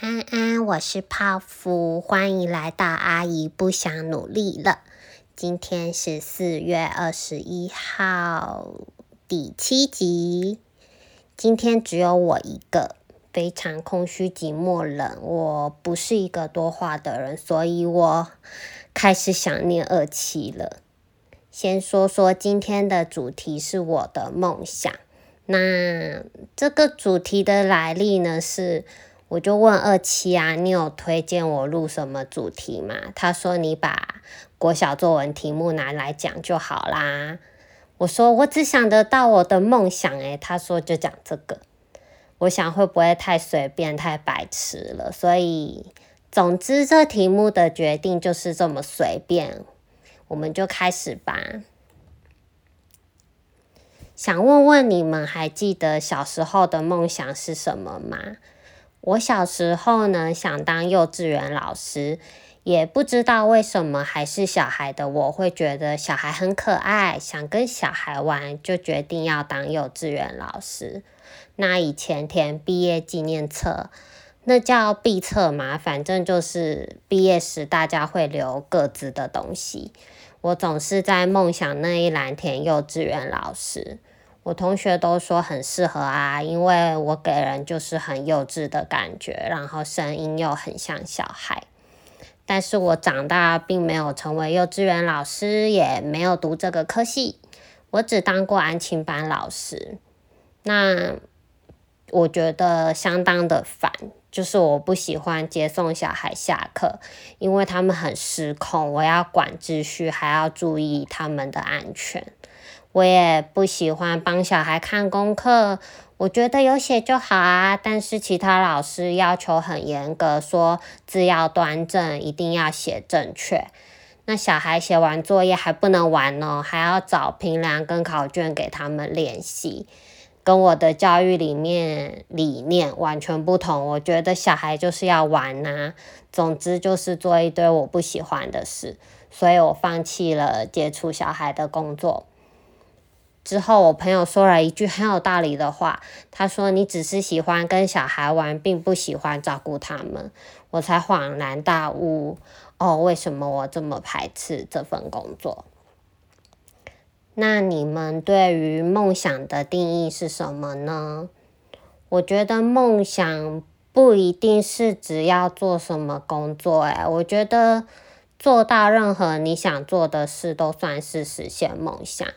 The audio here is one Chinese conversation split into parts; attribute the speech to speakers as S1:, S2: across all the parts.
S1: 安安，我是泡芙，欢迎来到阿姨不想努力了。今天是四月二十一号，第七集。今天只有我一个，非常空虚、寂寞、冷。我不是一个多话的人，所以我开始想念二七了。先说说今天的主题是我的梦想。那这个主题的来历呢是。我就问二七啊，你有推荐我录什么主题吗？他说你把国小作文题目拿来讲就好啦。我说我只想得到我的梦想，诶，他说就讲这个。我想会不会太随便、太白痴了？所以，总之这题目的决定就是这么随便。我们就开始吧。想问问你们，还记得小时候的梦想是什么吗？我小时候呢，想当幼稚园老师，也不知道为什么，还是小孩的我会觉得小孩很可爱，想跟小孩玩，就决定要当幼稚园老师。那以前填毕业纪念册，那叫毕册嘛，反正就是毕业时大家会留各自的东西。我总是在梦想那一栏填幼稚园老师。我同学都说很适合啊，因为我给人就是很幼稚的感觉，然后声音又很像小孩。但是我长大并没有成为幼稚园老师，也没有读这个科系，我只当过安亲班老师。那我觉得相当的烦，就是我不喜欢接送小孩下课，因为他们很失控，我要管秩序，还要注意他们的安全。我也不喜欢帮小孩看功课，我觉得有写就好啊。但是其他老师要求很严格，说字要端正，一定要写正确。那小孩写完作业还不能玩哦，还要找评量跟考卷给他们练习，跟我的教育里面理念完全不同。我觉得小孩就是要玩呐，总之就是做一堆我不喜欢的事，所以我放弃了接触小孩的工作。之后，我朋友说了一句很有道理的话，他说：“你只是喜欢跟小孩玩，并不喜欢照顾他们。”我才恍然大悟，哦，为什么我这么排斥这份工作？那你们对于梦想的定义是什么呢？我觉得梦想不一定是只要做什么工作，哎，我觉得做到任何你想做的事，都算是实现梦想。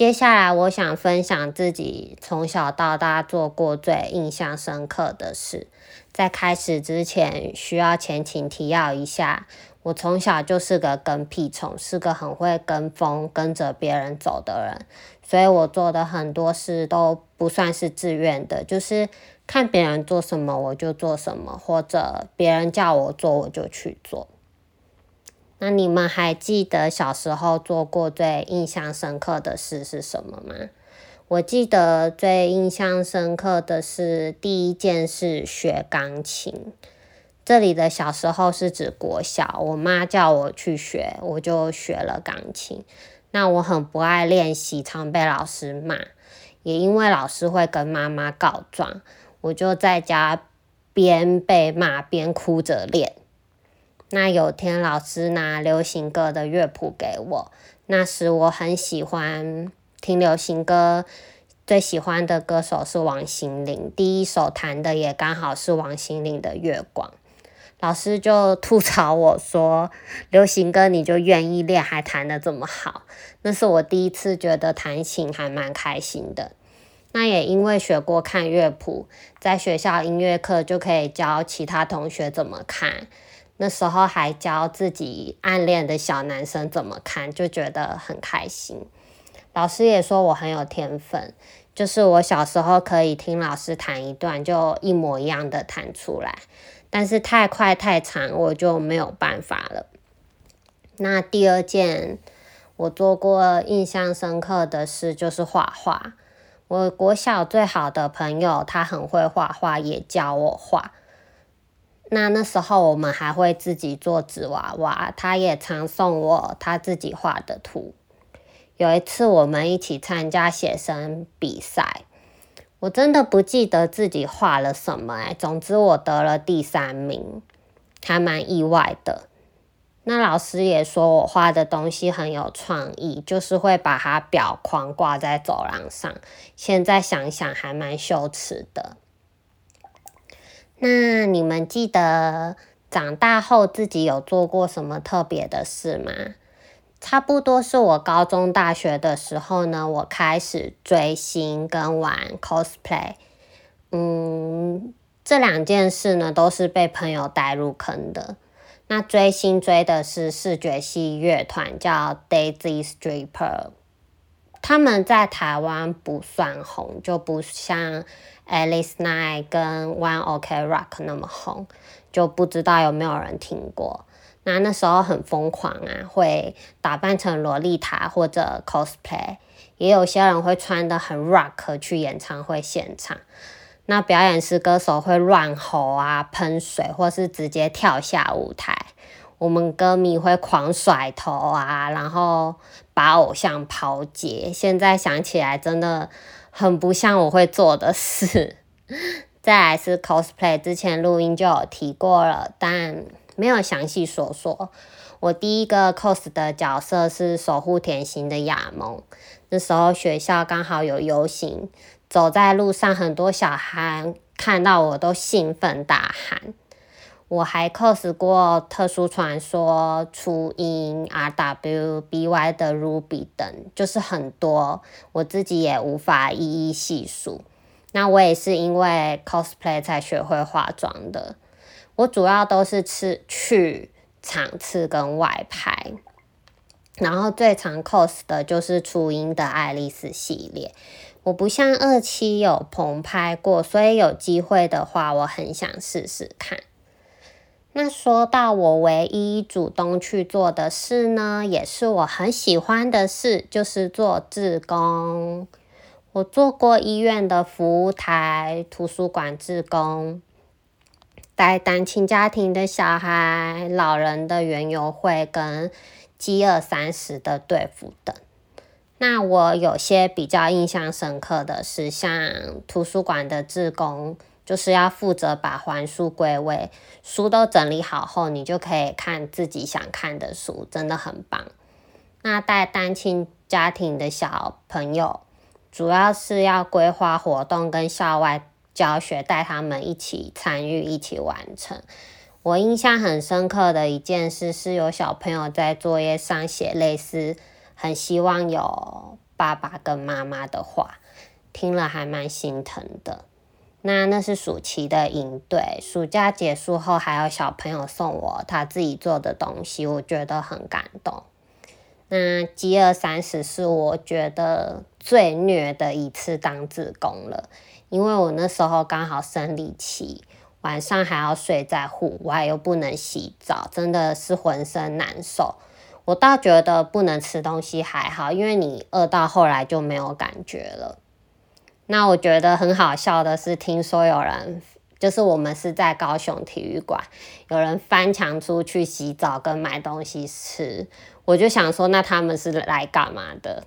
S1: 接下来，我想分享自己从小到大做过最印象深刻的事。在开始之前，需要前情提要一下，我从小就是个跟屁虫，是个很会跟风、跟着别人走的人，所以我做的很多事都不算是自愿的，就是看别人做什么我就做什么，或者别人叫我做我就去做。那你们还记得小时候做过最印象深刻的事是什么吗？我记得最印象深刻的是第一件事学钢琴。这里的小时候是指国小，我妈叫我去学，我就学了钢琴。那我很不爱练习，常被老师骂，也因为老师会跟妈妈告状，我就在家边被骂边哭着练。那有天老师拿流行歌的乐谱给我，那时我很喜欢听流行歌，最喜欢的歌手是王心凌，第一首弹的也刚好是王心凌的《月光》。老师就吐槽我说：“流行歌你就愿意练，还弹得这么好。”那是我第一次觉得弹琴还蛮开心的。那也因为学过看乐谱，在学校音乐课就可以教其他同学怎么看。那时候还教自己暗恋的小男生怎么看，就觉得很开心。老师也说我很有天分，就是我小时候可以听老师弹一段，就一模一样的弹出来。但是太快太长，我就没有办法了。那第二件我做过印象深刻的事就是画画。我国小最好的朋友，他很会画画，也教我画。那那时候我们还会自己做纸娃娃，他也常送我他自己画的图。有一次我们一起参加写生比赛，我真的不记得自己画了什么哎，总之我得了第三名，还蛮意外的。那老师也说我画的东西很有创意，就是会把它裱框挂在走廊上。现在想想还蛮羞耻的。那你们记得长大后自己有做过什么特别的事吗？差不多是我高中、大学的时候呢，我开始追星跟玩 cosplay。嗯，这两件事呢，都是被朋友带入坑的。那追星追的是视觉系乐团，叫 Daisy Stripper。他们在台湾不算红，就不像 Alice Night 跟 One Ok Rock 那么红，就不知道有没有人听过。那那时候很疯狂啊，会打扮成萝莉塔或者 cosplay，也有些人会穿得很 rock 去演唱会现场。那表演时歌手会乱吼啊、喷水，或是直接跳下舞台。我们歌迷会狂甩头啊，然后把偶像抛接。现在想起来真的很不像我会做的事。再来是 cosplay，之前录音就有提过了，但没有详细说说。我第一个 cos 的角色是守护甜心的亚梦。那时候学校刚好有游行，走在路上，很多小孩看到我都兴奋大喊。我还 cos 过特殊传说、初音、RW、BY 的 Ruby 等，就是很多，我自己也无法一一细数。那我也是因为 cosplay 才学会化妆的。我主要都是去去场次跟外拍，然后最常 cos 的就是初音的爱丽丝系列。我不像二期有棚拍过，所以有机会的话，我很想试试看。那说到我唯一主动去做的事呢，也是我很喜欢的事，就是做志工。我做过医院的服务台、图书馆志工，带单亲家庭的小孩、老人的园游会跟饥饿三十的队服等。那我有些比较印象深刻的是，像图书馆的志工。就是要负责把还书归位，书都整理好后，你就可以看自己想看的书，真的很棒。那带单亲家庭的小朋友，主要是要规划活动跟校外教学，带他们一起参与，一起完成。我印象很深刻的一件事，是有小朋友在作业上写类似“很希望有爸爸跟妈妈”的话，听了还蛮心疼的。那那是暑期的营队，暑假结束后还有小朋友送我他自己做的东西，我觉得很感动。那饥饿三十是我觉得最虐的一次当志工了，因为我那时候刚好生理期，晚上还要睡在户外，又不能洗澡，真的是浑身难受。我倒觉得不能吃东西还好，因为你饿到后来就没有感觉了。那我觉得很好笑的是，听说有人就是我们是在高雄体育馆，有人翻墙出去洗澡跟买东西吃，我就想说，那他们是来干嘛的？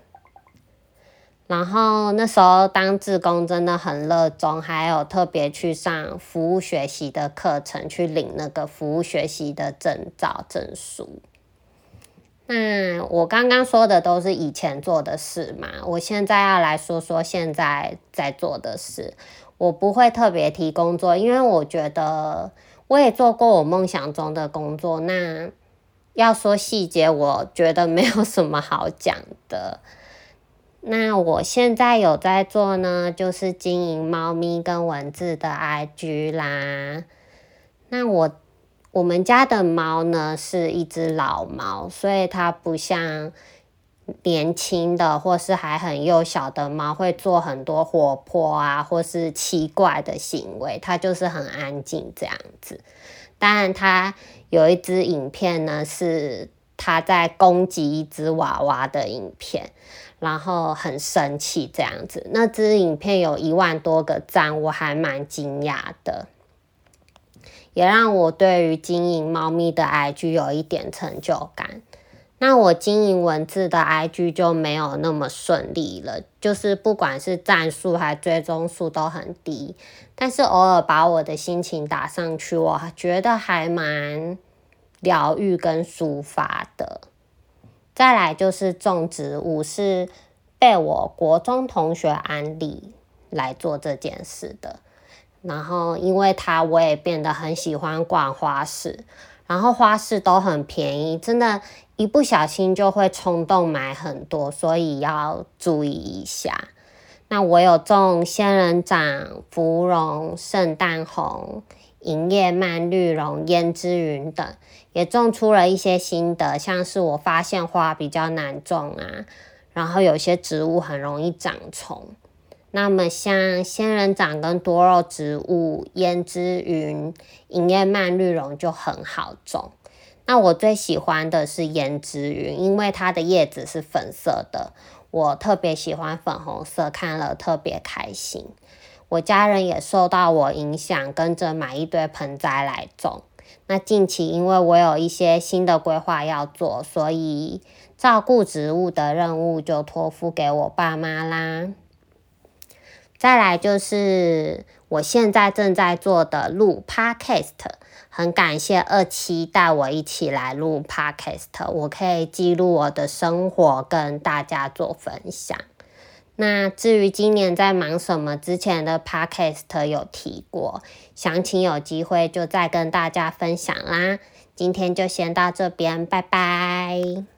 S1: 然后那时候当志工真的很热衷，还有特别去上服务学习的课程，去领那个服务学习的证照证书。那我刚刚说的都是以前做的事嘛，我现在要来说说现在在做的事。我不会特别提工作，因为我觉得我也做过我梦想中的工作。那要说细节，我觉得没有什么好讲的。那我现在有在做呢，就是经营猫咪跟文字的 IG 啦。那我。我们家的猫呢，是一只老猫，所以它不像年轻的或是还很幼小的猫会做很多活泼啊或是奇怪的行为，它就是很安静这样子。当然，它有一支影片呢，是它在攻击一只娃娃的影片，然后很生气这样子。那支影片有一万多个赞，我还蛮惊讶的。也让我对于经营猫咪的 IG 有一点成就感。那我经营文字的 IG 就没有那么顺利了，就是不管是赞数还追踪数都很低。但是偶尔把我的心情打上去，我觉得还蛮疗愈跟抒发的。再来就是种植物，是被我国中同学安利来做这件事的。然后因为它，我也变得很喜欢逛花市。然后花市都很便宜，真的，一不小心就会冲动买很多，所以要注意一下。那我有种仙人掌、芙蓉、圣诞红、银叶蔓绿绒、胭脂云等，也种出了一些心得，像是我发现花比较难种啊，然后有些植物很容易长虫。那么像仙人掌跟多肉植物、胭脂云、银叶蔓绿绒就很好种。那我最喜欢的是胭脂云，因为它的叶子是粉色的，我特别喜欢粉红色，看了特别开心。我家人也受到我影响，跟着买一堆盆栽来种。那近期因为我有一些新的规划要做，所以照顾植物的任务就托付给我爸妈啦。再来就是我现在正在做的录 Podcast，很感谢二七带我一起来录 Podcast，我可以记录我的生活跟大家做分享。那至于今年在忙什么，之前的 Podcast 有提过，详情有机会就再跟大家分享啦。今天就先到这边，拜拜。